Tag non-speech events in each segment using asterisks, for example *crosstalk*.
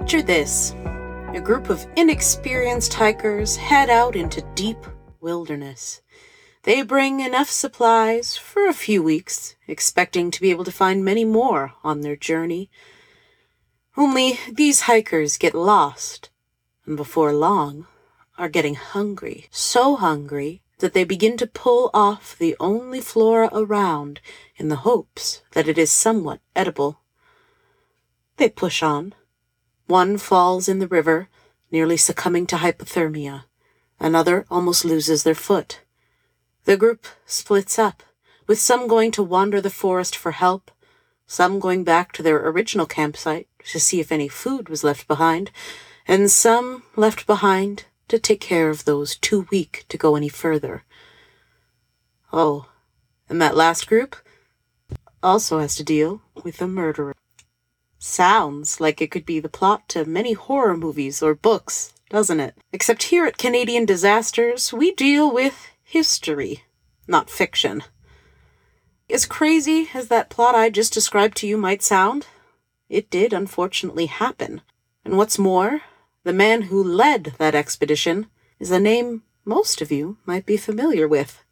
Picture this a group of inexperienced hikers head out into deep wilderness. They bring enough supplies for a few weeks, expecting to be able to find many more on their journey. Only these hikers get lost, and before long are getting hungry. So hungry that they begin to pull off the only flora around in the hopes that it is somewhat edible. They push on. One falls in the river, nearly succumbing to hypothermia. Another almost loses their foot. The group splits up, with some going to wander the forest for help, some going back to their original campsite to see if any food was left behind, and some left behind to take care of those too weak to go any further. Oh, and that last group also has to deal with a murderer. Sounds like it could be the plot to many horror movies or books, doesn't it? Except here at Canadian Disasters, we deal with history, not fiction. As crazy as that plot I just described to you might sound, it did unfortunately happen. And what's more, the man who led that expedition is a name most of you might be familiar with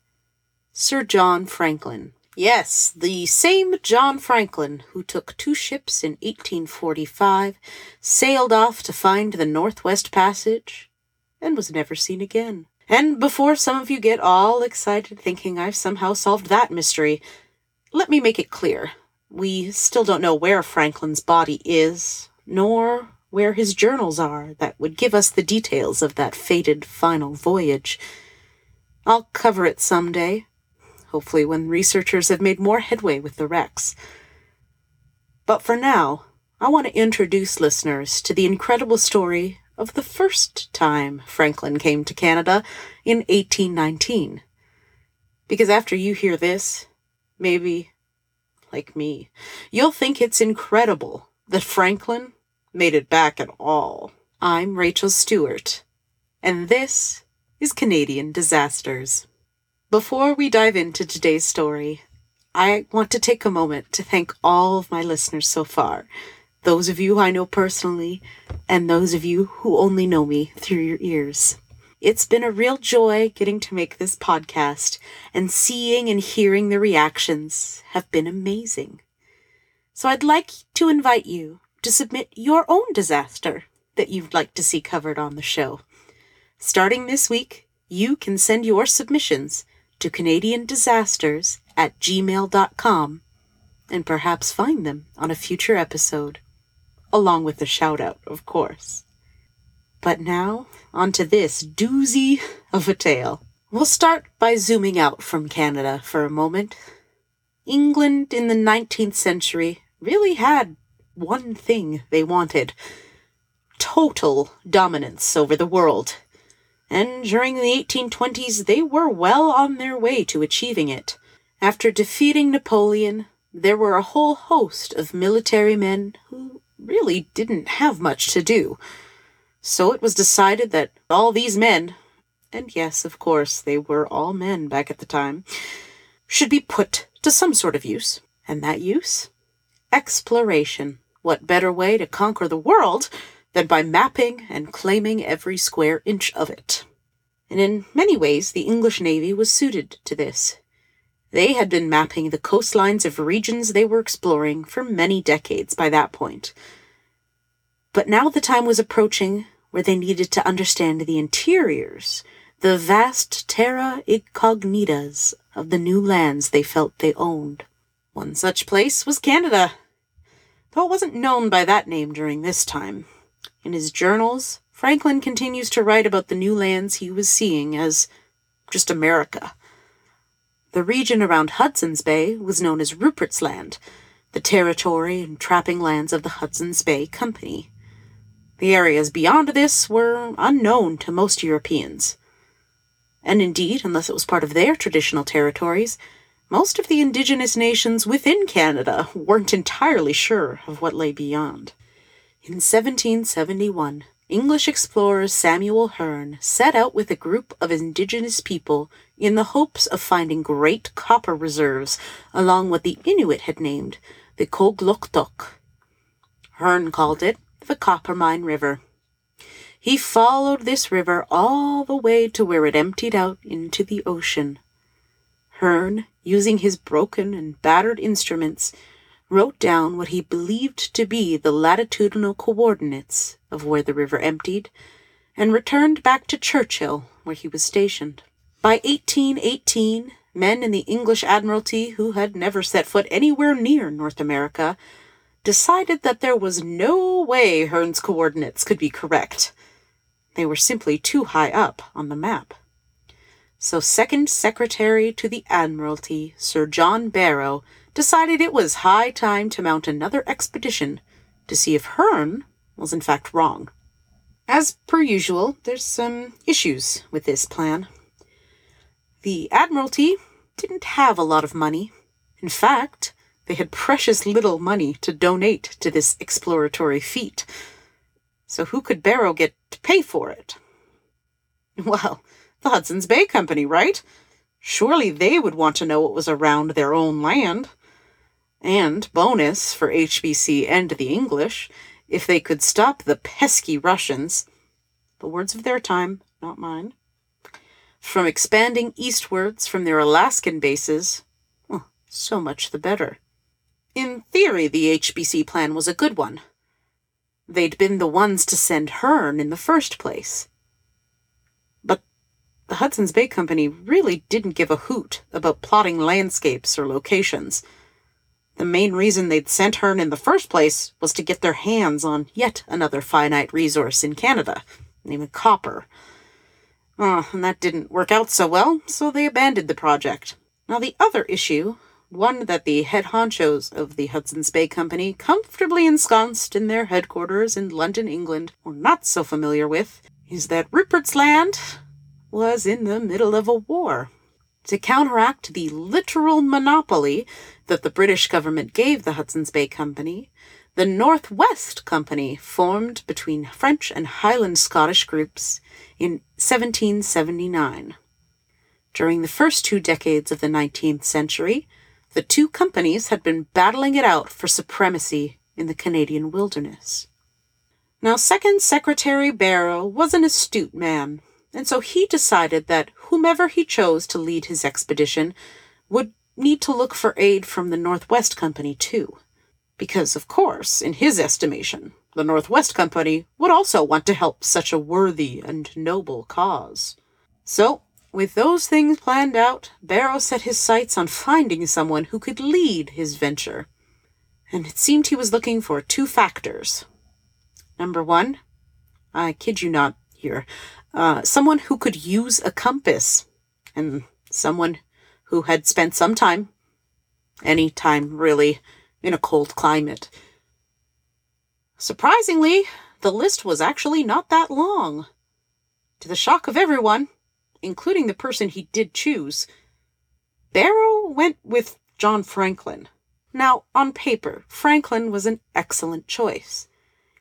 Sir John Franklin. Yes, the same John Franklin who took two ships in 1845, sailed off to find the Northwest Passage, and was never seen again. And before some of you get all excited thinking I've somehow solved that mystery, let me make it clear. We still don't know where Franklin's body is, nor where his journals are that would give us the details of that fated final voyage. I'll cover it some day, hopefully when researchers have made more headway with the wrecks. But for now, I want to introduce listeners to the incredible story of the first time Franklin came to Canada in 1819. Because after you hear this, maybe, like me, you'll think it's incredible that Franklin made it back at all. I'm Rachel Stewart, and this is Canadian Disasters. Before we dive into today's story, I want to take a moment to thank all of my listeners so far. Those of you I know personally, and those of you who only know me through your ears. It's been a real joy getting to make this podcast, and seeing and hearing the reactions have been amazing. So I'd like to invite you to submit your own disaster that you'd like to see covered on the show. Starting this week, you can send your submissions to Canadian Disasters at gmail.com and perhaps find them on a future episode, along with a shout out, of course. But now, on to this doozy of a tale. We'll start by zooming out from Canada for a moment. England in the 19th century really had one thing they wanted total dominance over the world and during the 1820s they were well on their way to achieving it. After defeating Napoleon, there were a whole host of military men who really didn't have much to do. So it was decided that all these men, and yes, of course, they were all men back at the time, should be put to some sort of use. And that use? Exploration. What better way to conquer the world than by mapping and claiming every square inch of it. And in many ways, the English Navy was suited to this. They had been mapping the coastlines of regions they were exploring for many decades by that point. But now the time was approaching where they needed to understand the interiors, the vast terra incognitas of the new lands they felt they owned. One such place was Canada, though it wasn't known by that name during this time. In his journals, Franklin continues to write about the new lands he was seeing as just America. The region around Hudson's Bay was known as Rupert's Land, the territory and trapping lands of the Hudson's Bay Company. The areas beyond this were unknown to most Europeans. And indeed, unless it was part of their traditional territories, most of the indigenous nations within Canada weren't entirely sure of what lay beyond. In 1771, English explorer Samuel Hearne set out with a group of indigenous people in the hopes of finding great copper reserves along what the Inuit had named the Kugluktuk. Hearne called it the Coppermine River. He followed this river all the way to where it emptied out into the ocean. Hearne, using his broken and battered instruments, wrote down what he believed to be the latitudinal coordinates of where the river emptied, and returned back to Churchill, where he was stationed. By 1818, men in the English Admiralty who had never set foot anywhere near North America decided that there was no way Hearne's coordinates could be correct. They were simply too high up on the map. So, Second Secretary to the Admiralty, Sir John Barrow, decided it was high time to mount another expedition to see if Hearne was in fact wrong. As per usual, there's some issues with this plan. The Admiralty didn't have a lot of money. In fact, they had precious little money to donate to this exploratory feat. So who could Barrow get to pay for it? Well, the Hudson's Bay Company, right? Surely they would want to know what was around their own land. And bonus for HBC and the English, if they could stop the pesky Russians, the words of their time, not mine, from expanding eastwards from their Alaskan bases, so much the better. In theory, the HBC plan was a good one. They'd been the ones to send Hearne in the first place. But the Hudson's Bay Company really didn't give a hoot about plotting landscapes or locations. The main reason they'd sent Hearne in the first place was to get their hands on yet another finite resource in Canada, namely copper. Oh, and that didn't work out so well, so they abandoned the project. Now, the other issue, one that the head honchos of the Hudson's Bay Company, comfortably ensconced in their headquarters in London, England, were not so familiar with, is that Rupert's Land was in the middle of a war. To counteract the literal monopoly that the British government gave the Hudson's Bay Company, the Northwest Company formed between French and Highland Scottish groups in 1779. During the first two decades of the 19th century, the two companies had been battling it out for supremacy in the Canadian wilderness. Now, Second Secretary Barrow was an astute man, and so he decided that whomever he chose to lead his expedition would need to look for aid from the Northwest Company, too. Because, of course, in his estimation, the Northwest Company would also want to help such a worthy and noble cause. So, with those things planned out, Barrow set his sights on finding someone who could lead his venture. And it seemed he was looking for two factors. Number one, I kid you not here, uh, someone who could use a compass, and someone who had spent some time, any time really, in a cold climate. Surprisingly, the list was actually not that long. To the shock of everyone, including the person he did choose, Barrow went with John Franklin. Now, on paper, Franklin was an excellent choice.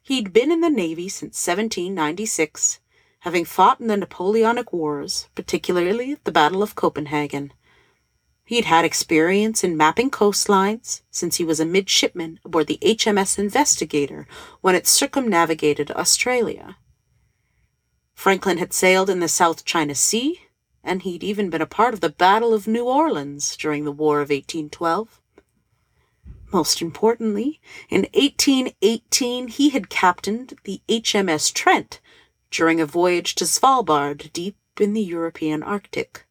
He'd been in the Navy since 1796, having fought in the Napoleonic Wars, particularly the Battle of Copenhagen. He'd had experience in mapping coastlines since he was a midshipman aboard the HMS Investigator when it circumnavigated Australia. Franklin had sailed in the South China Sea, and he'd even been a part of the Battle of New Orleans during the War of 1812. Most importantly, in 1818 he had captained the HMS Trent during a voyage to Svalbard deep in the European Arctic.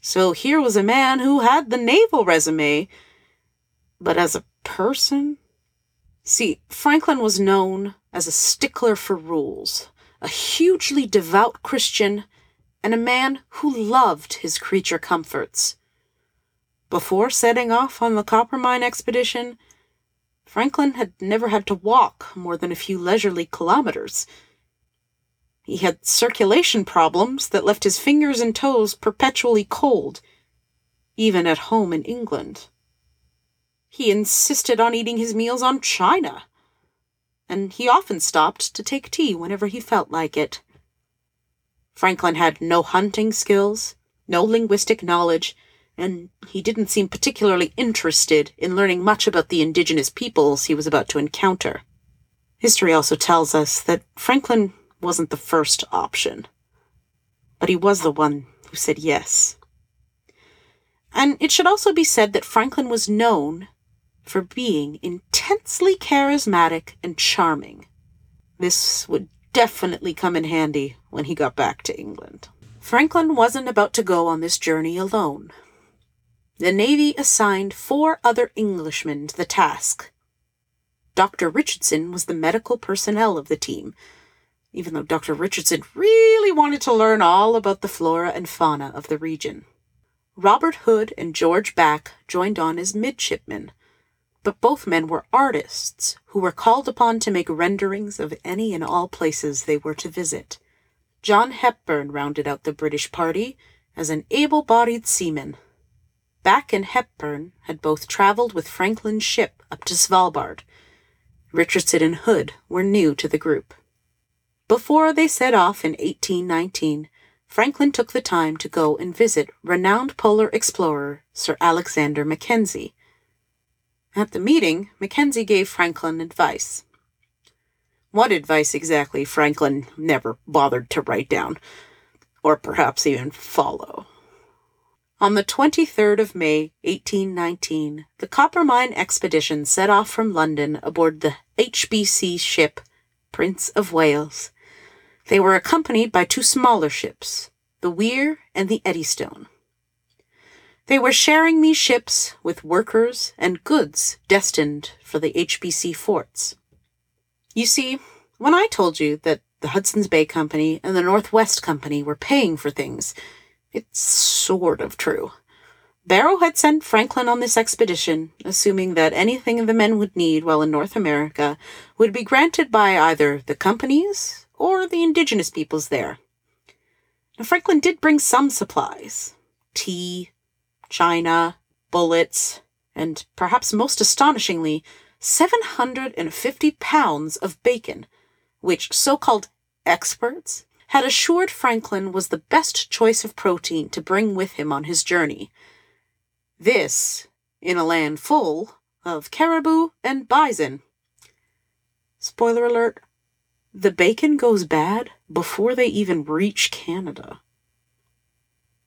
So here was a man who had the naval resume, but as a person? See, Franklin was known as a stickler for rules, a hugely devout Christian, and a man who loved his creature comforts. Before setting off on the Coppermine expedition, Franklin had never had to walk more than a few leisurely kilometers. He had circulation problems that left his fingers and toes perpetually cold, even at home in England. He insisted on eating his meals on china, and he often stopped to take tea whenever he felt like it. Franklin had no hunting skills, no linguistic knowledge, and he didn't seem particularly interested in learning much about the indigenous peoples he was about to encounter. History also tells us that Franklin wasn't the first option, but he was the one who said yes. And it should also be said that Franklin was known for being intensely charismatic and charming. This would definitely come in handy when he got back to England. Franklin wasn't about to go on this journey alone. The Navy assigned four other Englishmen to the task. Dr. Richardson was the medical personnel of the team, even though Dr. Richardson really wanted to learn all about the flora and fauna of the region. Robert Hood and George Back joined on as midshipmen, but both men were artists who were called upon to make renderings of any and all places they were to visit. John Hepburn rounded out the British party as an able bodied seaman. Back and Hepburn had both traveled with Franklin's ship up to Svalbard. Richardson and Hood were new to the group. Before they set off in 1819, Franklin took the time to go and visit renowned polar explorer Sir Alexander Mackenzie. At the meeting, Mackenzie gave Franklin advice. What advice exactly Franklin never bothered to write down, or perhaps even follow. On the 23rd of May, 1819, the Coppermine expedition set off from London aboard the HBC ship Prince of Wales. They were accompanied by two smaller ships, the Wear and the Eddystone. They were sharing these ships with workers and goods destined for the HBC forts. You see, when I told you that the Hudson's Bay Company and the Northwest Company were paying for things, it's sort of true. Barrow had sent Franklin on this expedition, assuming that anything the men would need while in North America would be granted by either the companies or the indigenous peoples there. Now, Franklin did bring some supplies tea, china, bullets, and perhaps most astonishingly, 750 pounds of bacon, which so called experts had assured Franklin was the best choice of protein to bring with him on his journey. This, in a land full of caribou and bison. Spoiler alert the bacon goes bad before they even reach Canada.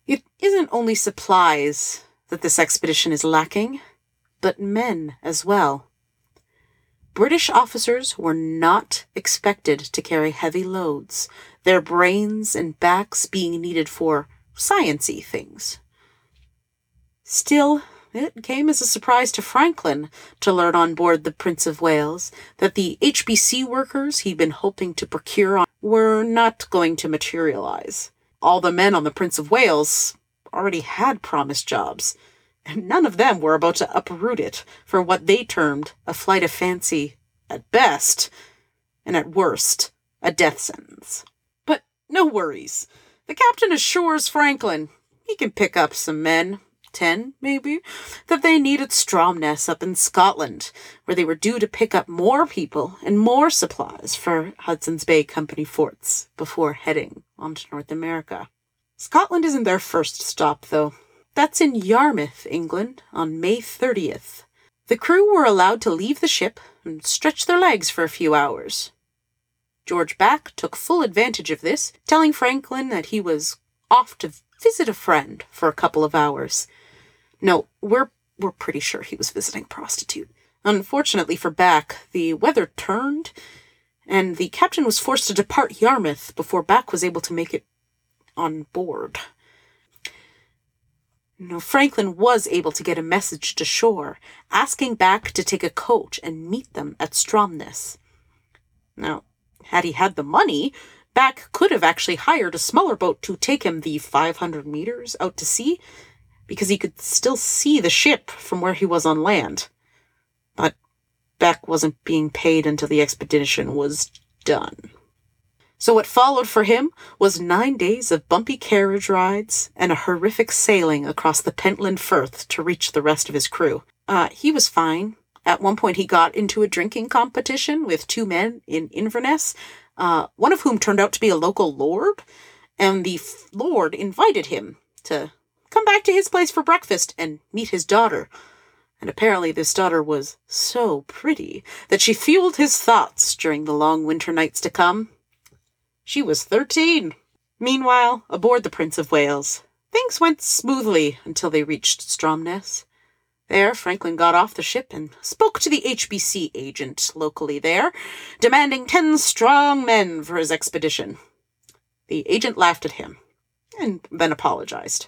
It isn't only supplies that this expedition is lacking, but men as well. British officers were not expected to carry heavy loads, their brains and backs being needed for sciency things. Still, it came as a surprise to Franklin to learn on board the Prince of Wales that the HBC workers he'd been hoping to procure were not going to materialize. All the men on the Prince of Wales already had promised jobs, and none of them were about to uproot it for what they termed a flight of fancy at best, and at worst, a death sentence. But no worries. The captain assures Franklin he can pick up some men 10 maybe, that they needed Stromness up in Scotland, where they were due to pick up more people and more supplies for Hudson's Bay Company forts before heading on to North America. Scotland isn't their first stop, though. That's in Yarmouth, England, on May 30th. The crew were allowed to leave the ship and stretch their legs for a few hours. George Back took full advantage of this, telling Franklin that he was off to visit a friend for a couple of hours no, we're we're pretty sure he was visiting prostitute. Unfortunately for Back, the weather turned, and the captain was forced to depart Yarmouth before Back was able to make it on board. No, Franklin was able to get a message to shore, asking Back to take a coach and meet them at Stromness. Now, had he had the money, Back could have actually hired a smaller boat to take him the 500 meters out to sea because he could still see the ship from where he was on land. But Back wasn't being paid until the expedition was done. So what followed for him was nine days of bumpy carriage rides and a horrific sailing across the Pentland Firth to reach the rest of his crew. Uh, he was fine. At one point, he got into a drinking competition with two men in Inverness, uh, one of whom turned out to be a local lord, and the lord invited him to come back to his place for breakfast and meet his daughter. and apparently this daughter was so pretty that she fueled his thoughts during the long winter nights to come. She was thirteen. Meanwhile, aboard the Prince of Wales, things went smoothly until they reached Stromness. There, Franklin got off the ship and spoke to the HBC agent locally there, demanding ten strong men for his expedition. The agent laughed at him and then apologized.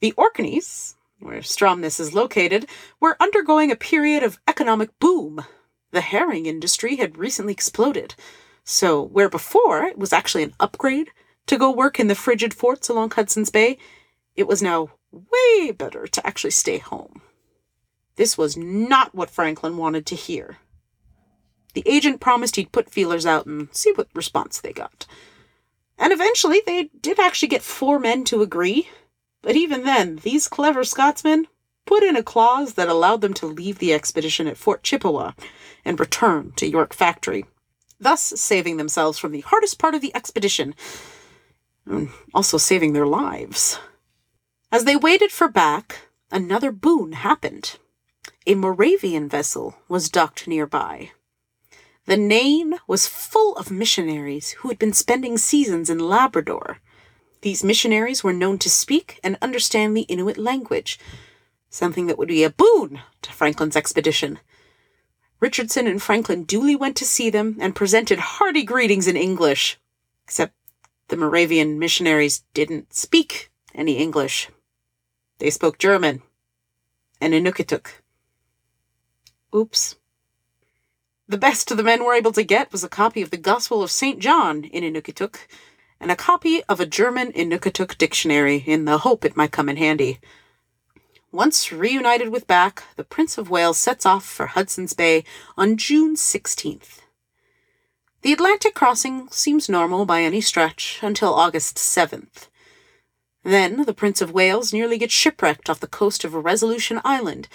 The Orkneys, where Stromness is located, were undergoing a period of economic boom. The herring industry had recently exploded. So, where before it was actually an upgrade to go work in the frigid forts along Hudson's Bay, it was now way better to actually stay home. This was not what Franklin wanted to hear. The agent promised he'd put feelers out and see what response they got. And eventually they did actually get four men to agree. But even then, these clever Scotsmen put in a clause that allowed them to leave the expedition at Fort Chipewyan and return to York Factory, thus saving themselves from the hardest part of the expedition, and also saving their lives. As they waited for Back, another boon happened. A Moravian vessel was docked nearby. The Nain was full of missionaries who had been spending seasons in Labrador. These missionaries were known to speak and understand the Inuit language, something that would be a boon to Franklin's expedition. Richardson and Franklin duly went to see them and presented hearty greetings in English, except the Moravian missionaries didn't speak any English. They spoke German and Inuktitut. Oops. The best the men were able to get was a copy of the Gospel of St. John in Inuktitut and a copy of a German Inuktitut dictionary in the hope it might come in handy. Once reunited with Back, the Prince of Wales sets off for Hudson's Bay on June 16th. The Atlantic crossing seems normal by any stretch until August 7th. Then the Prince of Wales nearly gets shipwrecked off the coast of Resolution Island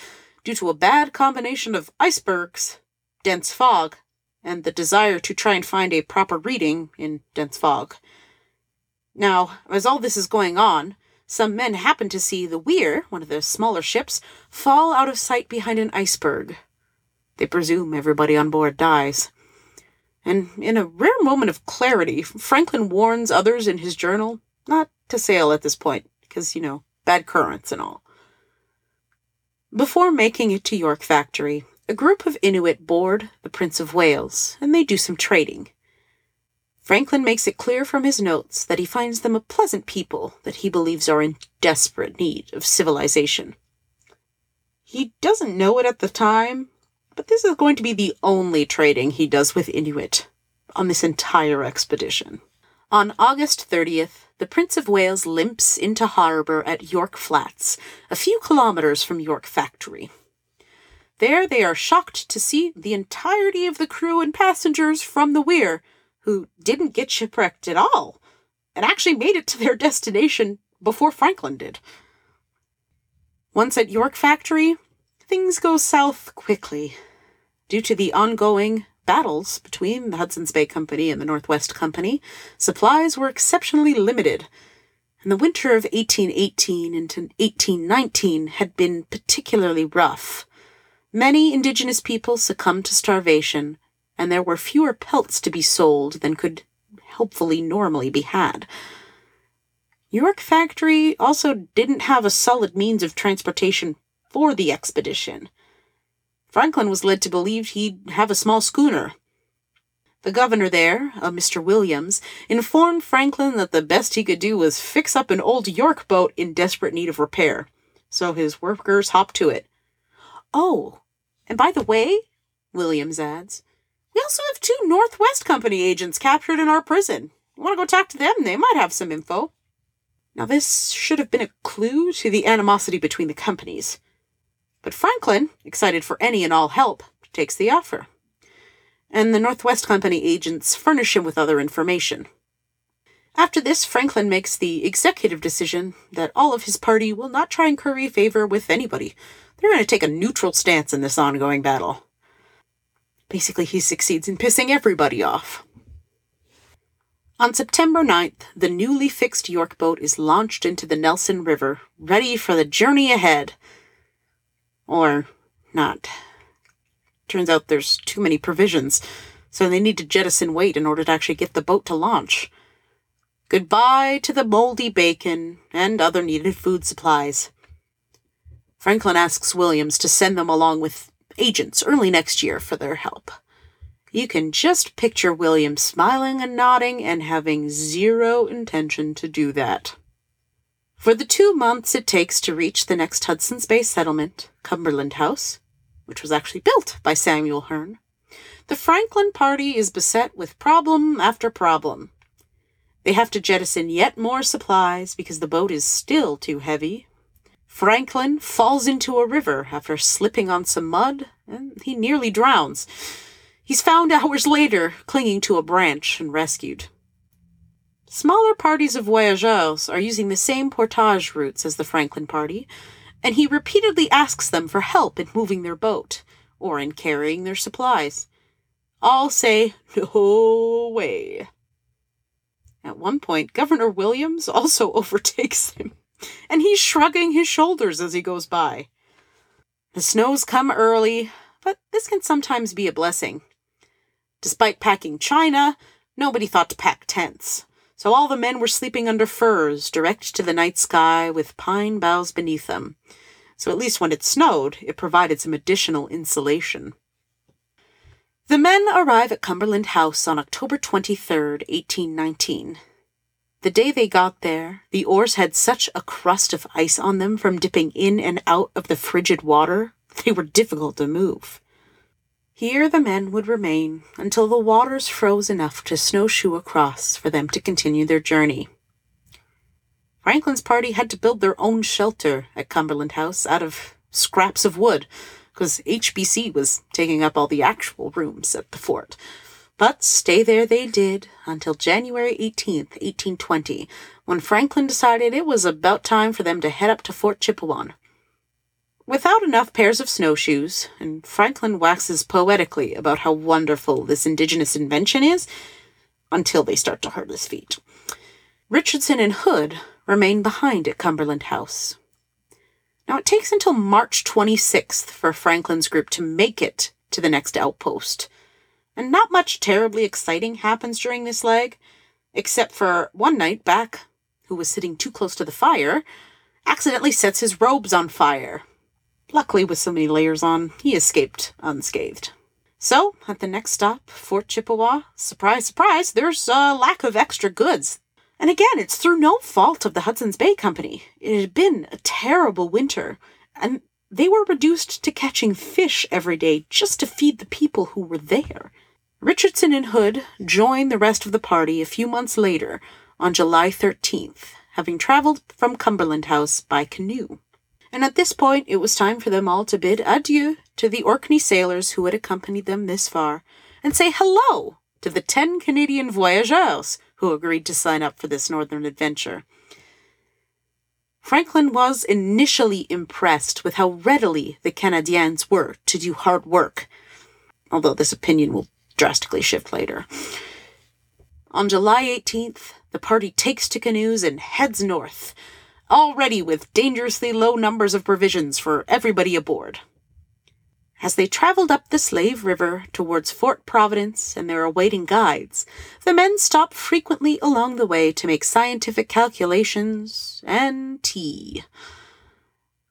due to a bad combination of icebergs, dense fog, and the desire to try and find a proper reading in dense fog. Now, as all this is going on, some men happen to see the Wear, one of the smaller ships, fall out of sight behind an iceberg. They presume everybody on board dies. And in a rare moment of clarity, Franklin warns others in his journal not to sail at this point, because, you know, bad currents and all. Before making it to York Factory, a group of Inuit board the Prince of Wales, and they do some trading. Franklin makes it clear from his notes that he finds them a pleasant people that he believes are in desperate need of civilization. He doesn't know it at the time, but this is going to be the only trading he does with Inuit on this entire expedition. On August 30th, the Prince of Wales limps into harbour at York Flats, a few kilometres from York Factory. There they are shocked to see the entirety of the crew and passengers from the Wear who didn't get shipwrecked at all and actually made it to their *laughs* destination before Franklin did. Once at York Factory, things go south quickly. Due to the ongoing battles between the Hudson's Bay Company and the Northwest Company, supplies were exceptionally limited, and the winter of 1818 into 1819 had been particularly rough. Many indigenous people succumbed to starvation, and there were fewer pelts to be sold than could helpfully normally be had. York Factory also didn't have a solid means of transportation for the expedition. Franklin was led to believe he'd have a small schooner. The governor there, a Mr. Williams, informed Franklin that the best he could do was fix up an old York boat in desperate need of repair. So his workers hopped to it. Oh, and by the way, Williams adds, we also have two Northwest Company agents captured in our prison. You want to go talk to them? They might have some info. Now, this should have been a clue to the animosity between the companies. But Franklin, excited for any and all help, takes the offer. And the Northwest Company agents furnish him with other information. After this, Franklin makes the executive decision that all of his party will not try and curry favor with anybody. They're going to take a neutral stance in this ongoing battle. Basically, he succeeds in pissing everybody off. On September 9th, the newly fixed York boat is launched into the Nelson River, ready for the journey ahead. Or not. Turns out there's too many provisions, so they need to jettison weight in order to actually get the boat to launch. Goodbye to the moldy bacon and other needed food supplies. Franklin asks Williams to send them along with agents early next year for their help. You can just picture William smiling and nodding and having zero intention to do that. For the two months it takes to reach the next Hudson's Bay settlement, Cumberland House, which was actually built by Samuel Hearne, the Franklin party is beset with problem after problem. They have to jettison yet more supplies because the boat is still too heavy. Franklin falls into a river after slipping on some mud, and he nearly drowns. He's found hours later, clinging to a branch and rescued. Smaller parties of voyageurs are using the same portage routes as the Franklin party, and he repeatedly asks them for help in moving their boat or in carrying their supplies. All say, no way. At one point, Governor Williams also *laughs* overtakes him, and he's shrugging his shoulders as he goes by. The snows come early, but this can sometimes be a blessing. Despite packing china, nobody thought to pack tents, so all the men were sleeping under firs, direct to the night sky with pine boughs beneath them. So at least when it snowed, it provided some additional insulation. The men arrive at Cumberland House on October 23rd, 1819. The day they got there, the oars had such a crust of ice on them from dipping in and out of the frigid water, *laughs* they were difficult to move. Here the men would remain until the waters froze enough to snowshoe across for them to continue their journey. Franklin's party had to build their own shelter at Cumberland House out of scraps of wood, because HBC was taking up all the actual rooms at the fort. But stay there they did until January 18th, 1820, when Franklin decided it was about time for them to head up to Fort Chipewyan. Without enough pairs of snowshoes, and Franklin waxes poetically about how wonderful this indigenous invention is, until they start to hurt his feet. Richardson and Hood remain behind at Cumberland House. Now, it takes until March 26th for Franklin's group to make it to the next outpost. And not much terribly exciting happens during this leg, except for one night, Back, who was sitting too close to the fire, accidentally sets his robes on fire, Luckily, with so many layers on, he escaped unscathed. So, at the next stop, Fort Chipewyan, surprise, surprise, there's a lack of extra goods. And again, it's through no fault of the Hudson's Bay Company. It had been a terrible winter, and they were reduced to catching fish every day just to feed the people who were there. Richardson and Hood joined the rest of the party a few months later, on July 13th, having traveled from Cumberland House by canoe and at this point it was time for them all to bid adieu to the Orkney sailors who had accompanied them this far, and say hello to the ten Canadian voyageurs who agreed to sign up for this northern adventure. Franklin was initially impressed with how readily the Canadiens were to do hard work, although this opinion will drastically shift later. On July 18th, the party takes to canoes and heads north, already with dangerously low numbers of provisions for everybody aboard. As they traveled up the Slave River towards Fort Providence and their awaiting guides, the men stopped frequently along the way to make scientific calculations and tea.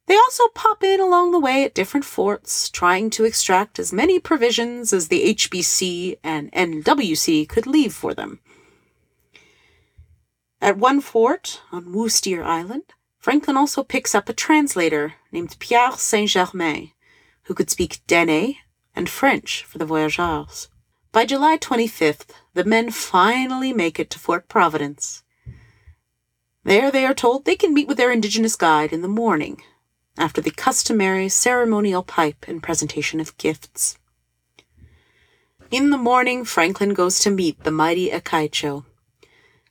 They also pop in along the way at different forts, trying to extract as many provisions as the HBC and NWC could leave for them. At one fort on Moose Deer Island, Franklin also picks up a translator named Pierre Saint Germain, who could speak Dene and French for the voyageurs. By July 25th, the men finally make it to Fort Providence. There they are told they can meet with their indigenous guide in the morning, after the customary ceremonial pipe and presentation of gifts. In the morning, Franklin goes to meet the mighty Akaitcho,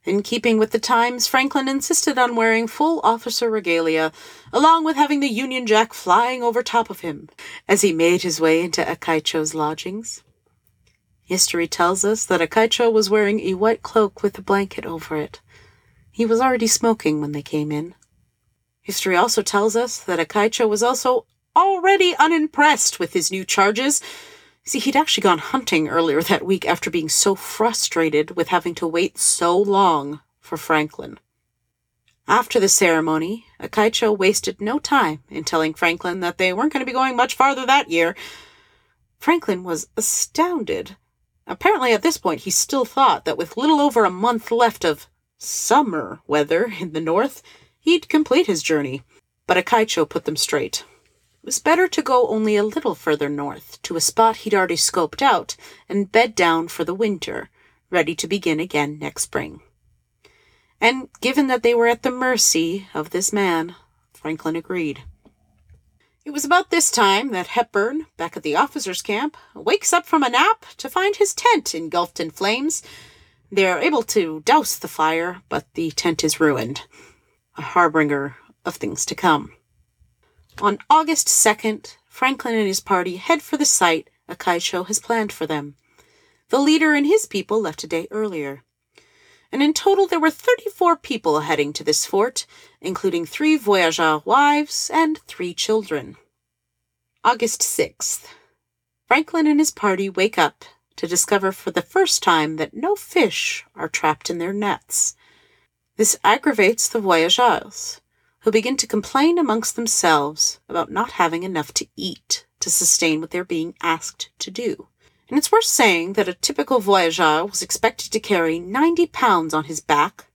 in keeping with the times, Franklin insisted on wearing full officer regalia, along with having the Union Jack flying over top of him as he made his way into Akaitcho's lodgings. History tells us that Akaitcho was wearing a white cloak with a blanket over it. He was already smoking when they came in. History also tells us that Akaitcho was also already unimpressed with his new charges. See, he'd actually gone hunting earlier that week after being so frustrated with having to wait so long for Franklin. After the ceremony, Akaitcho wasted no time in telling Franklin that they weren't going to be going much farther that year. Franklin was astounded. Apparently, at this point, he still thought that with little over a month left of summer weather in the north, he'd complete his journey. But Akaitcho put them straight. It was better to go only a little further north, to a spot he'd already scoped out, and bed down for the winter, ready to begin again next spring. And given that they were at the mercy of this man, Franklin agreed. It was about this time that Hepburn, back at the officers' camp, wakes up from a nap to find his tent engulfed in flames. They are able to douse the fire, but the tent is ruined, a harbinger of things to come. On August 2nd, Franklin and his party head for the site Akaitcho has planned for them. The leader and his people left a day earlier. And in total, there were 34 people heading to this fort, including three voyageur wives and three children. August 6th. Franklin and his party wake up to discover for the first time that no fish are trapped in their nets. This aggravates the voyageurs, who begin to complain amongst themselves about not having enough to eat to sustain what they're being asked to do. And it's worth saying that a typical voyageur was expected to carry 90 pounds on his back,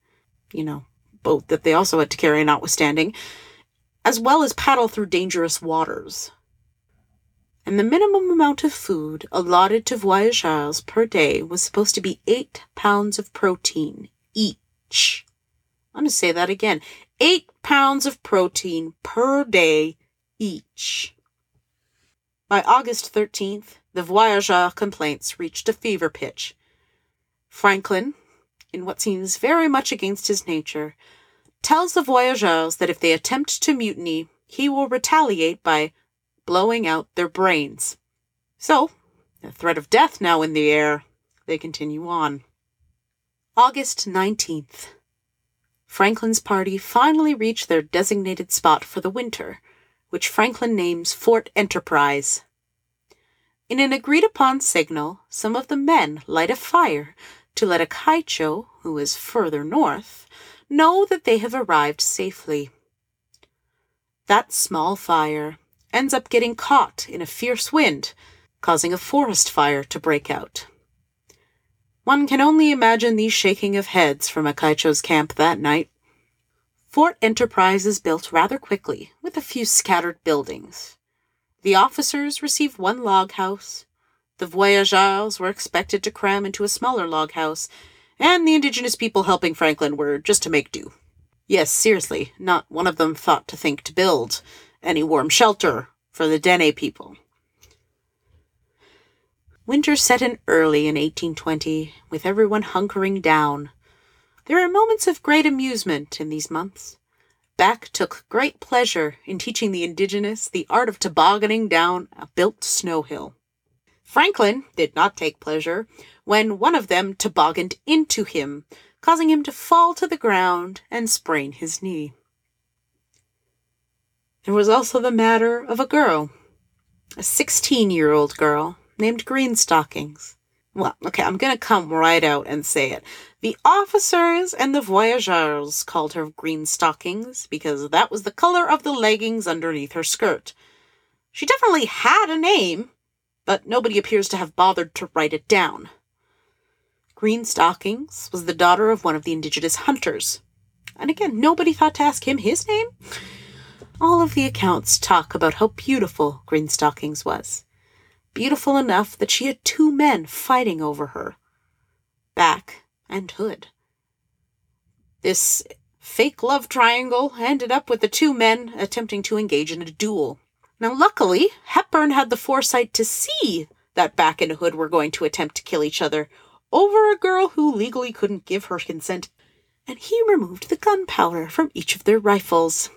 you know, boat that they also had to carry notwithstanding, as well as paddle through dangerous waters. And the minimum amount of food allotted to voyageurs per day was supposed to be 8 pounds of protein each. I'm going to say that again eight pounds of protein per day each. By August 13th, the voyageur complaints reached a fever pitch. Franklin, in what seems very much against his nature, tells the voyageurs that if they attempt to mutiny, he will retaliate by blowing out their brains. So, the threat of death now in the air, they continue on. August 19th. Franklin's party finally reach their designated spot for the winter, which Franklin names Fort Enterprise. In an agreed upon signal, some of the men light a fire to let a Akaitcho, who is further north, know that they have arrived safely. That small fire ends up getting caught in a fierce wind, causing a forest fire to break out. One can only imagine the shaking of heads from Akaitcho's camp that night. Fort Enterprise is built rather quickly, with a few scattered buildings. The officers receive one log house, the voyageurs were expected to cram into a smaller log house, and the indigenous people helping Franklin were just to make do. Yes, seriously, not one of them thought to think to build any warm shelter for the Dene people. Winter set in early in 1820, with everyone hunkering down. There are moments of great amusement in these months. Back took great pleasure in teaching the indigenous the art of tobogganing down a built snow hill. Franklin did not take pleasure when one of them tobogganed into him, causing him to fall to the ground and sprain his knee. There was also the matter of a girl, a 16 year old girl named Greenstockings. Well, okay, I'm going to come right out and say it. The officers and the voyageurs called her Greenstockings because that was the color of the leggings underneath her skirt. She definitely had a name, but nobody appears to have bothered to write it down. Greenstockings was the daughter of one of the indigenous hunters. And again, nobody thought to ask him his name. All of the accounts talk about how beautiful Greenstockings was. Beautiful enough that she had two men fighting over her Back and Hood. This fake love triangle ended up with the two men attempting to engage in a duel. Now, luckily, Hepburn had the foresight to see that Back and Hood were going to attempt to kill each other over a girl who legally couldn't give her consent, and he removed the gunpowder from each of their rifles.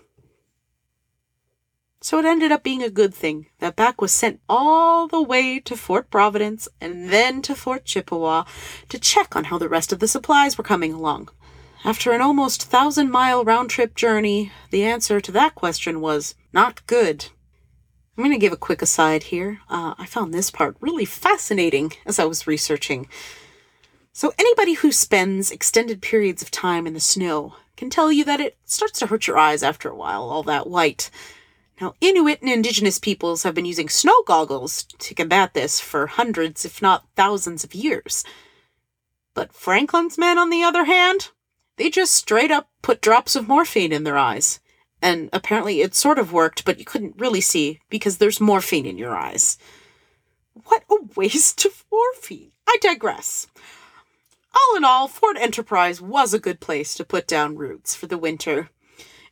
So it ended up being a good thing that Back was sent all the way to Fort Providence and then to Fort Chipewyan to check on how the rest of the supplies were coming along. After an almost thousand mile round trip journey, the answer to that question was not good. I'm going to give a quick aside here. Uh, I found this part really fascinating as I was researching. So, anybody who spends extended periods of time in the snow can tell you that it starts to hurt your eyes after a while, all that white. Now, Inuit and indigenous peoples have been using snow goggles to combat this for hundreds, if not thousands, of years. But Franklin's men, on the other hand, they just straight up put drops of morphine in their eyes. And apparently it sort of worked, but you couldn't really see because there's morphine in your eyes. What a waste of morphine! I digress. All in all, Fort Enterprise was a good place to put down roots for the winter.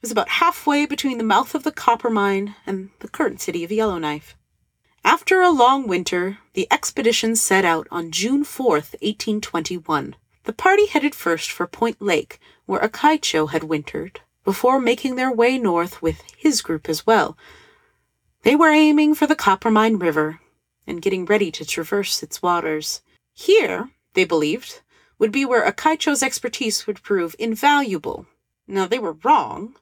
Was about halfway between the mouth of the Coppermine and the current city of Yellowknife. After a long winter, the expedition set out on June 4, 1821. The party headed first for Point Lake, where Akaitcho had wintered, before making their way north with his group as well. They were aiming for the Coppermine River and getting ready to traverse its waters. Here, they believed, would be where Akaitcho's expertise would prove invaluable. Now, they were wrong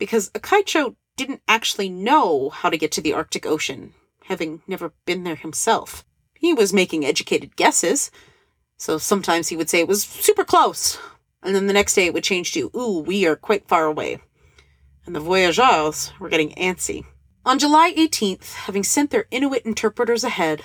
because Akaitcho didn't actually know how to get to the Arctic Ocean, having never been there himself. He was making educated guesses, so sometimes he would say it was super close, and then the next day it would change to, ooh, we are quite far away. And the voyageurs were getting antsy. On July 18th, having sent their Inuit interpreters ahead,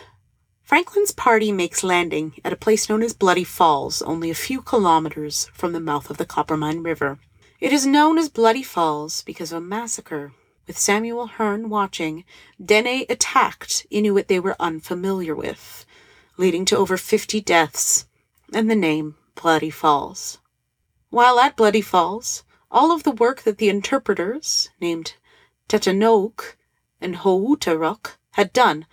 Franklin's party makes landing at a place known as Bloody Falls, only a few kilometers from the mouth of the Coppermine River. It is known as Bloody Falls because of a massacre. With Samuel Hearne watching, Dene attacked Inuit they were unfamiliar with, leading to over 50 deaths, and the name Bloody Falls. While at Bloody Falls, all of the work that the interpreters, named Tetanouk and Houtaruk, had done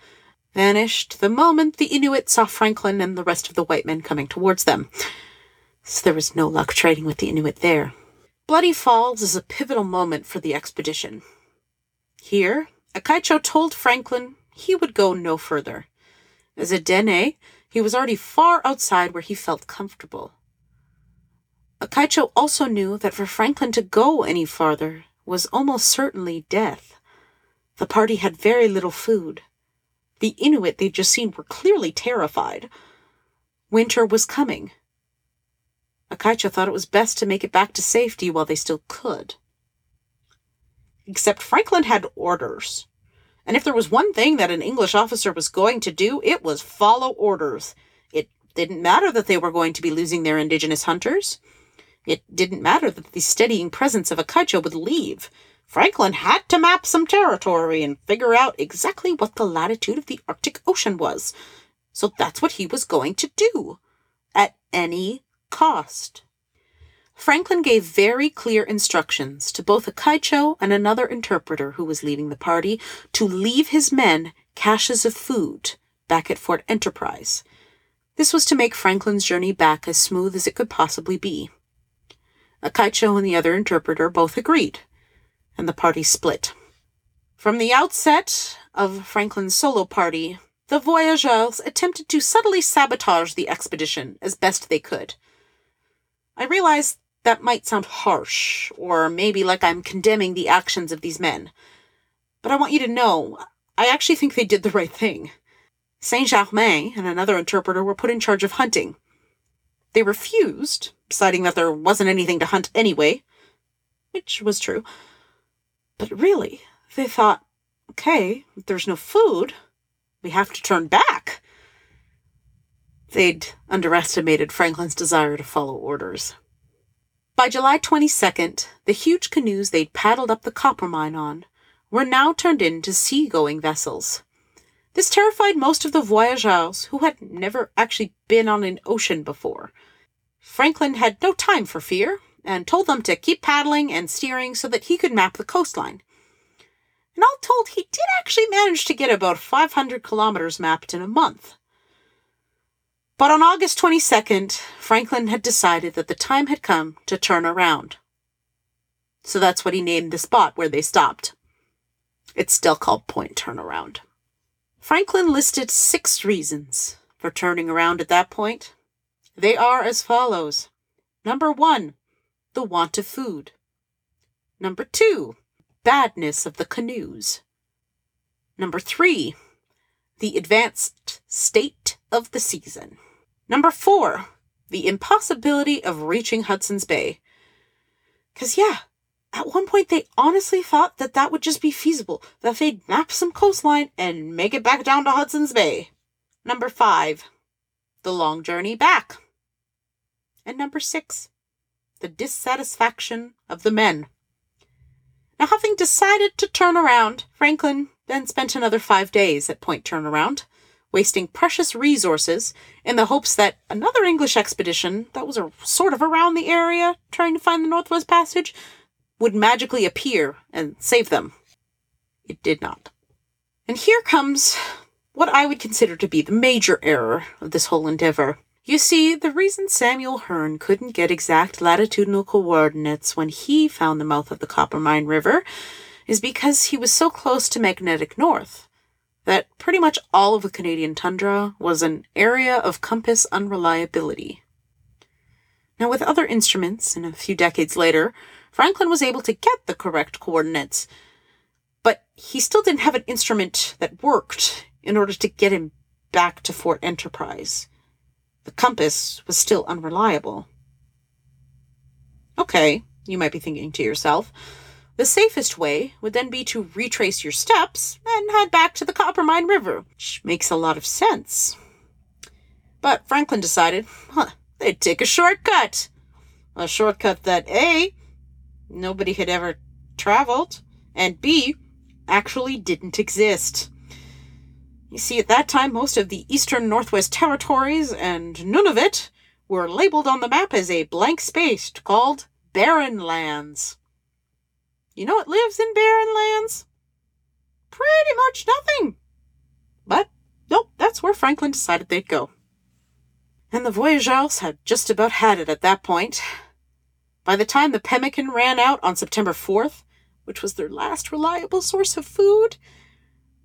vanished the moment the Inuit saw Franklin and the rest of the white men coming towards them. So there was no luck trading with the Inuit there. Bloody Falls is a pivotal moment for the expedition. Here, Akaitcho told Franklin he would go no further. As a Dene, he was already far outside where he felt comfortable. Akaitcho also knew that for Franklin to go any farther was almost certainly death. The party had very little food. The Inuit they'd just seen were clearly terrified. Winter was coming. Akaitcho thought it was best to make it back to safety while they still could. Except Franklin had orders. And if there was one thing that an English officer was going to do, it was follow orders. It didn't matter that they were going to be losing their indigenous hunters. It didn't matter that the steadying presence of Akaitcho would leave. Franklin had to map some territory and figure out exactly what the latitude of the Arctic Ocean was. So that's what he was going to do. At any cost. Franklin gave very clear instructions to both Akaitcho and another interpreter who was leading the party to leave his men caches of food back at Fort Enterprise. This was to make Franklin's journey back as smooth as it could possibly be. Akaitcho and the other interpreter both agreed, and the party split. From the outset of Franklin's solo party, the voyageurs attempted to subtly sabotage the expedition as best they could. I realize that might sound harsh, or maybe like I'm condemning the actions of these men. But I want you to know, I actually think they did the right thing. Saint Germain and another interpreter were put in charge of hunting. They refused, citing that there wasn't anything to hunt anyway, which was true. But really, they thought, okay, if there's no food, we have to turn back. They'd underestimated Franklin's desire to follow orders. By July 22nd, the huge canoes they'd paddled up the Coppermine on were now turned into sea-going vessels. This terrified most of the voyageurs who had never actually been on an ocean before. Franklin had no time for fear and told them to keep paddling and steering so that he could map the coastline. And all told, he did actually manage to get about 500 kilometers mapped in a month. But on August 22nd, Franklin had decided that the time had come to turn around. So that's what he named the spot where they stopped. It's still called Point Turnaround. Franklin listed six reasons for turning around at that point. They are as follows. Number one, the want of food. Number two, badness of the canoes. Number three, the advanced state of the season. Number four, the impossibility of reaching Hudson's Bay. Because, yeah, at one point they honestly thought that that would just be feasible, that they'd map some coastline and make it back down to Hudson's Bay. Number five, the long journey back. And number six, the dissatisfaction of the men. Now, having decided to turn around, Franklin then spent another five days at Point Turnaround, wasting precious resources in the hopes that another English expedition that was a, sort of around the area trying to find the Northwest Passage would magically appear and save them. It did not. And here comes what I would consider to be the major error of this whole endeavor. You see, the reason Samuel Hearne couldn't get exact latitudinal coordinates when he found the mouth of the Coppermine River is because he was so close to magnetic north that pretty much all of the Canadian tundra was an area of compass unreliability. Now, with other instruments, and a few decades later, Franklin was able to get the correct coordinates, but he still didn't have an instrument that worked in order to get him back to Fort Enterprise. The compass was still unreliable. Okay, you might be thinking to yourself. The safest way would then be to retrace your steps and head back to the Coppermine River, which makes a lot of sense. But Franklin decided, huh, they'd take a shortcut. A shortcut that A, nobody had ever traveled, and B, actually didn't exist. You see, at that time, most of the eastern Northwest Territories and Nunavut were labeled on the map as a blank space called Barren Lands. You know what lives in barren lands? Pretty much nothing. But, nope, that's where Franklin decided they'd go. And the voyageurs had just about had it at that point. By the time the pemmican ran out on September 4th, which was their last reliable source of food,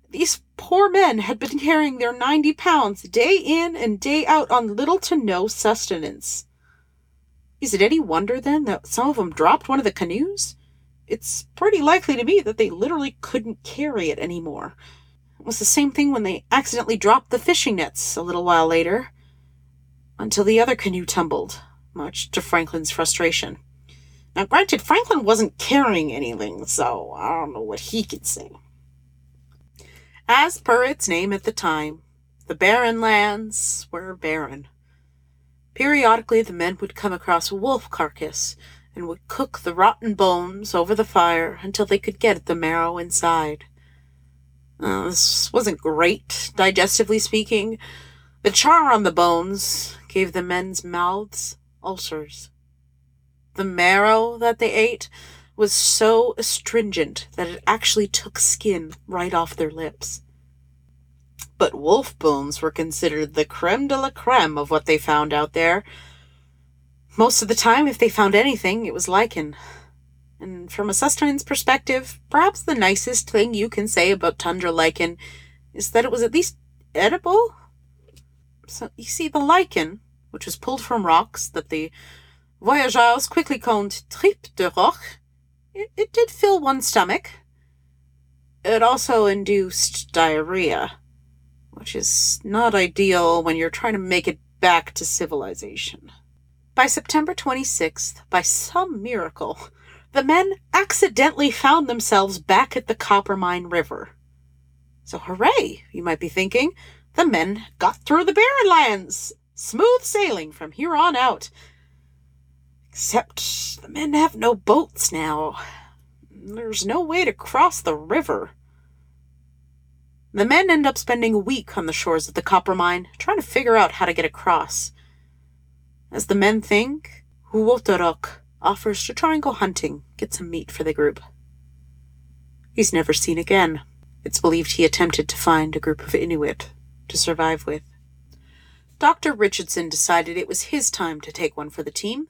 these poor men had been carrying their 90 pounds day in and day out on little to no sustenance. Is it any wonder then that some of them dropped one of the canoes? It's pretty likely to be that they literally couldn't carry it anymore. It was the same thing when they accidentally dropped the fishing nets a little while later, until the other canoe tumbled, much to Franklin's frustration. Now, granted, Franklin wasn't carrying anything, so I don't know what he could say. As per its name at the time, the barren lands were barren. Periodically, the men would come across a wolf carcass and would cook the rotten bones over the fire until they could get at the marrow inside. Uh, this wasn't great, digestively speaking. The char on the bones gave the men's mouths ulcers. The marrow that they ate was so astringent that it actually took skin right off their lips. But wolf bones were considered the creme de la creme of what they found out there. Most of the time, if they found anything, it was lichen. And from a sustenance perspective, perhaps the nicest thing you can say about tundra lichen is that it was at least edible. So you see, the lichen, which was pulled from rocks that the voyageurs quickly called tripes de roche, it, it did fill one's stomach. It also induced diarrhea, which is not ideal when you're trying to make it back to civilization. By September 26th, by some miracle, the men accidentally found themselves back at the Coppermine River. So, hooray, you might be thinking. The men got through the barren lands. Smooth sailing from here on out. Except the men have no boats now. There's no way to cross the river. The men end up spending a week on the shores of the Coppermine, trying to figure out how to get across. As the men think, Huotorok offers to try and go hunting, get some meat for the group. He's never seen again. It's believed he attempted to find a group of Inuit to survive with. Dr. Richardson decided it was his time to take one for the team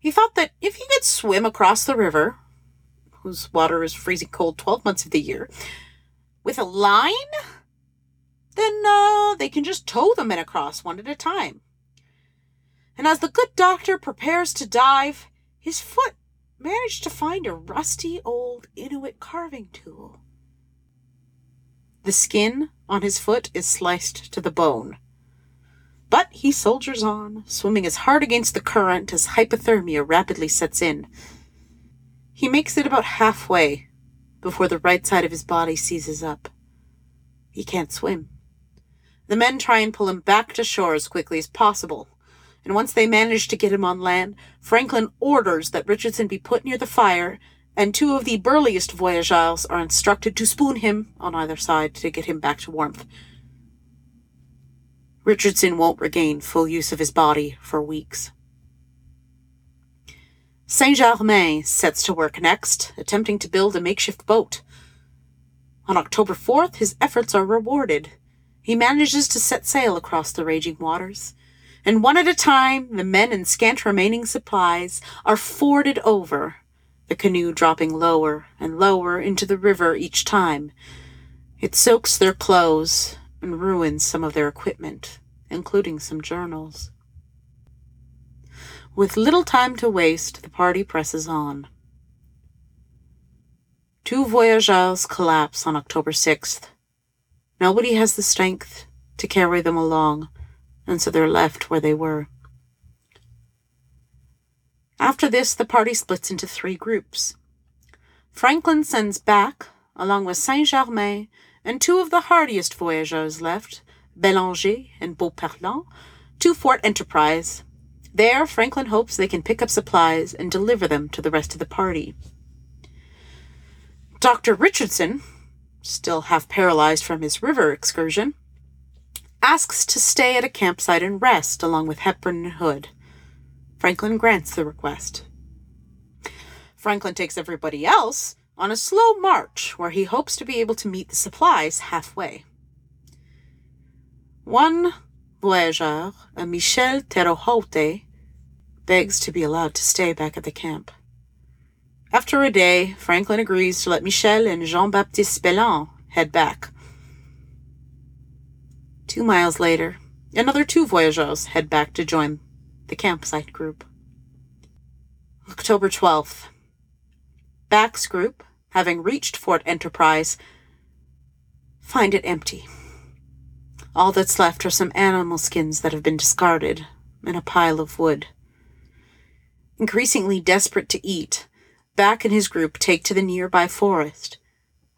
he thought that if he could swim across the river, whose water is freezing cold 12 months of the year, with a line, then uh, they can just tow the men across one at a time. And as the good doctor prepares to dive, his foot managed to find a rusty old Inuit carving tool. The skin on his foot is sliced to the bone. But he soldiers on, swimming as hard against the current as hypothermia rapidly sets in. He makes it about halfway before the right side of his body seizes up. He can't swim. The men try and pull him back to shore as quickly as possible, and once they manage to get him on land, Franklin orders that Richardson be put near the fire, and two of the burliest voyageurs are instructed to spoon him on either side to get him back to warmth. Richardson won't regain full use of his body for weeks. Saint Germain sets to work next, attempting to build a makeshift boat. On October 4th, his efforts are rewarded. He manages to set sail across the raging waters, and one at a time, the men and scant remaining supplies are forded over, the canoe dropping lower and lower into the river each time. It soaks their clothes and ruins some of their equipment, including some journals. With little time to waste, the party presses on. Two voyageurs collapse on October 6th. Nobody has the strength to carry them along, and so they're left where they were. After this, the party splits into three groups. Franklin sends Back, along with Saint Germain and two of the hardiest voyageurs left, Belanger and Beauparlant, to Fort Enterprise. There, Franklin hopes they can pick up supplies and deliver them to the rest of the party. Dr. Richardson, still half paralyzed from his river excursion, asks to stay at a campsite and rest along with Hepburn and Hood. Franklin grants the request. Franklin takes everybody else on a slow march where he hopes to be able to meet the supplies halfway. One voyageur, a Michel Terrehaute, begs to be allowed to stay back at the camp. After a day, Franklin agrees to let Michel and Jean Baptiste Belin head back. Two miles later, another two voyageurs head back to join the campsite group. October 12th. Back's group, having reached Fort Enterprise, find it empty. All that's left are some animal skins that have been discarded and a pile of wood. Increasingly desperate to eat, Back and his group take to the nearby forest,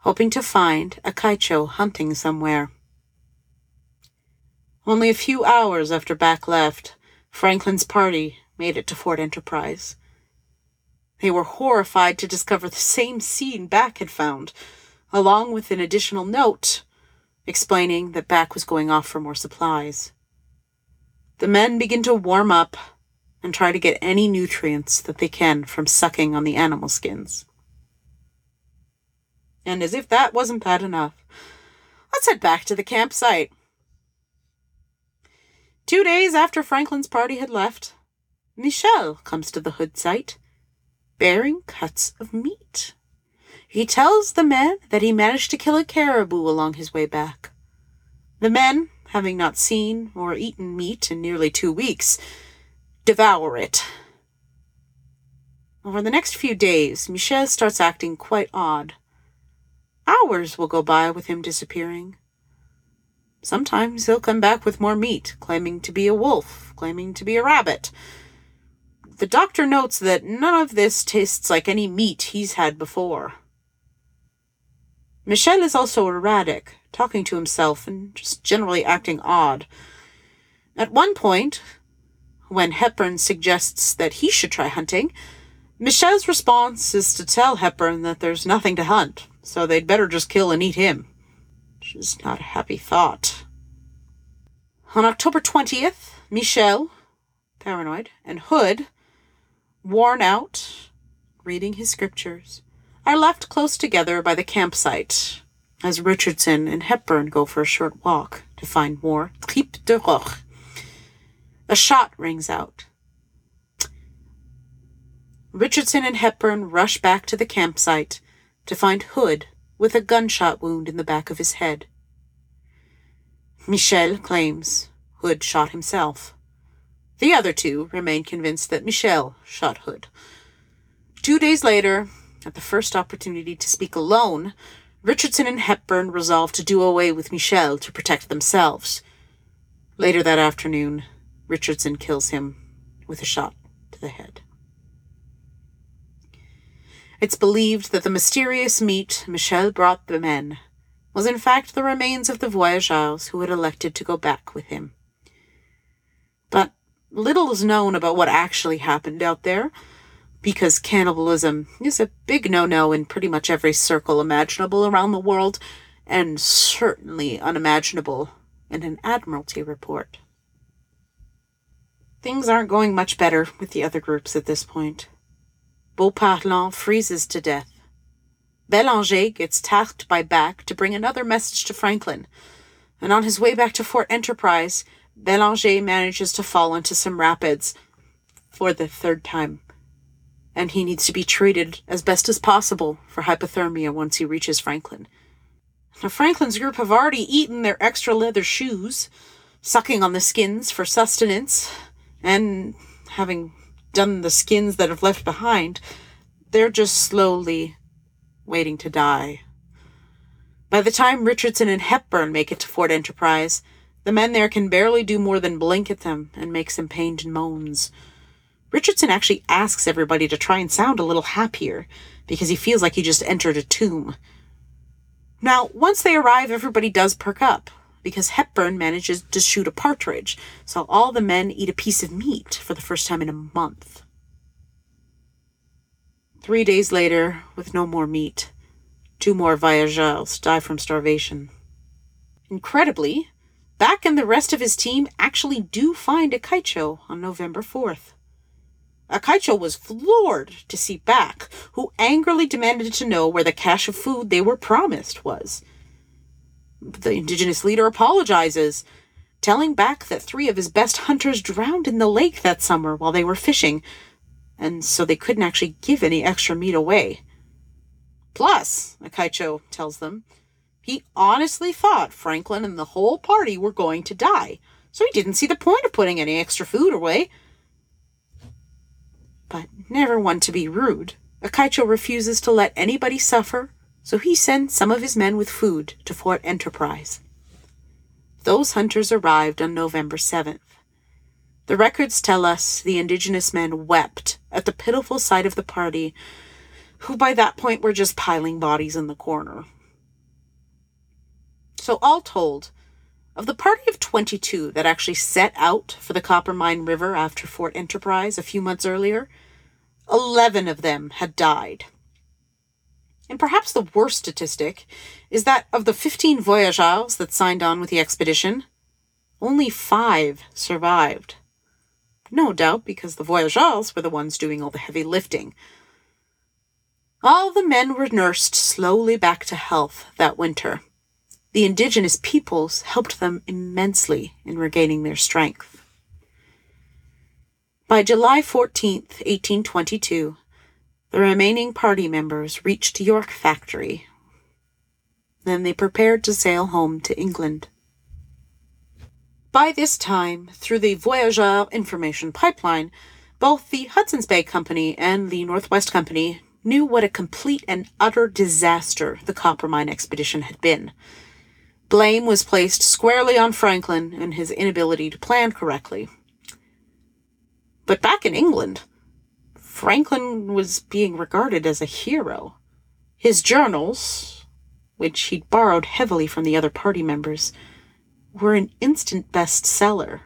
hoping to find Akaitcho hunting somewhere. Only a few hours after Back left, Franklin's party made it to Fort Enterprise. They were horrified to discover the same scene Back had found, along with an additional note explaining that Back was going off for more supplies. The men begin to warm up and try to get any nutrients that they can from sucking on the animal skins. And as if that wasn't bad enough, let's head back to the campsite. Two days after Franklin's party had left, Michel comes to the Hood site, bearing cuts of meat. He tells the men that he managed to kill a caribou along his way back. The men, having not seen or eaten meat in nearly two weeks, devour it. Over the next few days, Michel starts acting quite odd. Hours will go by with him disappearing. Sometimes he'll come back with more meat, claiming to be a wolf, claiming to be a rabbit. The doctor notes that none of this tastes like any meat he's had before. Michel is also erratic, talking to himself and just generally acting odd. At one point, when Hepburn suggests that he should try hunting, Michel's response is to tell Hepburn that there's nothing to hunt, so they'd better just kill and eat him. Is not a happy thought. On October 20th, Michel, paranoid, and Hood, worn out, reading his scriptures, are left close together by the campsite as Richardson and Hepburn go for a short walk to find more tripe de roche a shot rings out. Richardson and Hepburn rush back to the campsite to find Hood with a gunshot wound in the back of his head. Michel claims Hood shot himself. The other two remain convinced that Michel shot Hood. Two days later, at the first opportunity to speak alone, Richardson and Hepburn resolve to do away with Michel to protect themselves. Later that afternoon, Richardson kills him with a shot to the head. It's believed that the mysterious meat Michel brought the men was in fact the remains of the voyageurs who had elected to go back with him. But little is known about what actually happened out there, because cannibalism is a big no no in pretty much every circle imaginable around the world, and certainly unimaginable in an Admiralty report. Things aren't going much better with the other groups at this point. Beauparlant freezes to death. Belanger gets tasked by Back to bring another message to Franklin, and on his way back to Fort Enterprise, Belanger manages to fall into some rapids for the third time, and he needs to be treated as best as possible for hypothermia once he reaches Franklin. Now, Franklin's group have already eaten their extra leather shoes, sucking on the skins for sustenance, and having done the skins that have left behind, they're just slowly waiting to die. By the time Richardson and Hepburn make it to Fort Enterprise, the men there can barely do more than blink at them and make some pained moans. Richardson actually asks everybody to try and sound a little happier because he feels like he just entered a tomb. Now, once they arrive, everybody does perk up because Hepburn manages to shoot a partridge, so all the men eat a piece of meat for the first time in a month. Three days later, with no more meat, two more voyageurs die from starvation. Incredibly, Back and the rest of his team actually do find Akaitcho on November 4th. Akaitcho was floored to see Back, who angrily demanded to know where the cache of food they were promised was. The indigenous leader apologizes, telling Back that three of his best hunters drowned in the lake that summer while they were fishing, and so they couldn't actually give any extra meat away. Plus, Akaitcho tells them, he honestly thought Franklin and the whole party were going to die, so he didn't see the point of putting any extra food away. But never one to be rude, Akaitcho refuses to let anybody suffer so he sent some of his men with food to Fort Enterprise. Those hunters arrived on November 7th. The records tell us the indigenous men wept at the pitiful sight of the party, who by that point were just piling bodies in the corner. So, all told, of the party of 22 that actually set out for the Coppermine River after Fort Enterprise a few months earlier, 11 of them had died. And perhaps the worst statistic is that of the 15 voyageurs that signed on with the expedition, only five survived. No doubt because the voyageurs were the ones doing all the heavy lifting. All the men were nursed slowly back to health that winter. The indigenous peoples helped them immensely in regaining their strength. By July 14th, 1822, the remaining party members reached York Factory. Then they prepared to sail home to England. By this time, through the Voyageur Information Pipeline, both the Hudson's Bay Company and the Northwest Company knew what a complete and utter disaster the Coppermine expedition had been. Blame was placed squarely on Franklin and his inability to plan correctly. But back in England, Franklin was being regarded as a hero. His journals, which he'd borrowed heavily from the other party members, were an instant bestseller.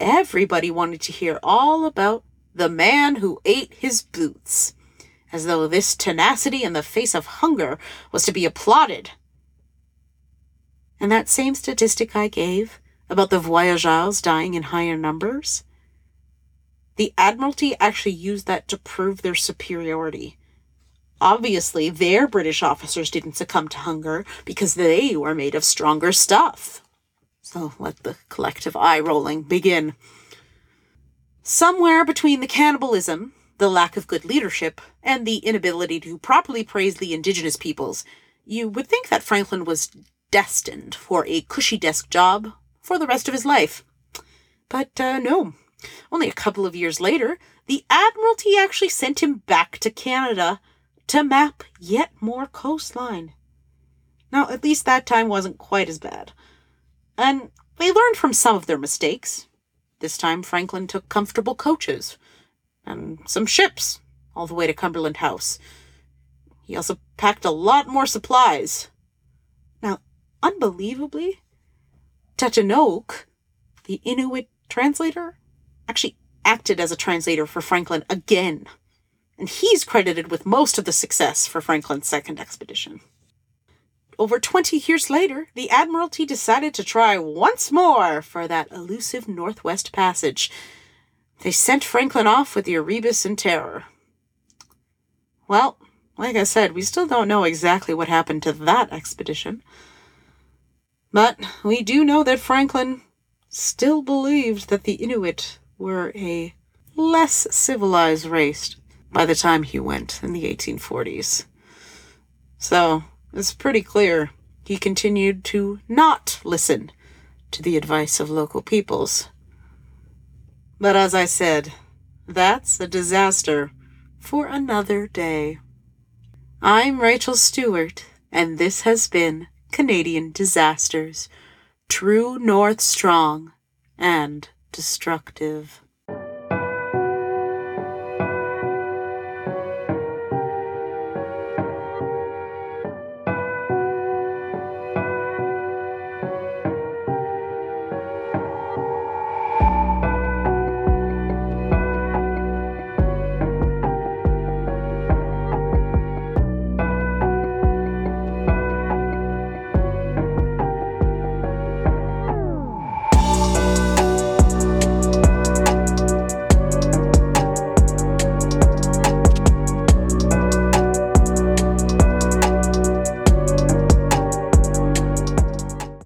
Everybody wanted to hear all about the man who ate his boots, as though this tenacity in the face of hunger was to be applauded. And that same statistic I gave about the voyageurs dying in higher numbers, the Admiralty actually used that to prove their superiority. Obviously, their British officers didn't succumb to hunger because they were made of stronger stuff. So let the collective eye rolling begin. Somewhere between the cannibalism, the lack of good leadership, and the inability to properly praise the indigenous peoples, you would think that Franklin was destined for a cushy desk job for the rest of his life. But uh, no, only a couple of years later, the Admiralty actually sent him back to Canada to map yet more coastline Now, at least that time wasn't quite as bad. And they learned from some of their mistakes. This time, Franklin took comfortable coaches and some ships all the way to Cumberland House. He also packed a lot more supplies. Now, unbelievably, Tatanoke, the Inuit translator, actually acted as a translator for Franklin again. And he's credited with most of the success for Franklin's second expedition. Over 20 years later, the Admiralty decided to try once more for that elusive Northwest Passage. They sent Franklin off with the Erebus and Terror. Well, like I said, we still don't know exactly what happened to that expedition. But we do know that Franklin still believed that the Inuit were a less civilized race by the time he went in the 1840s. So it's pretty clear he continued to not listen to the advice of local peoples. But as I said, that's a disaster for another day. I'm Rachel Stewart, and this has been Canadian Disasters True North Strong and Destructive.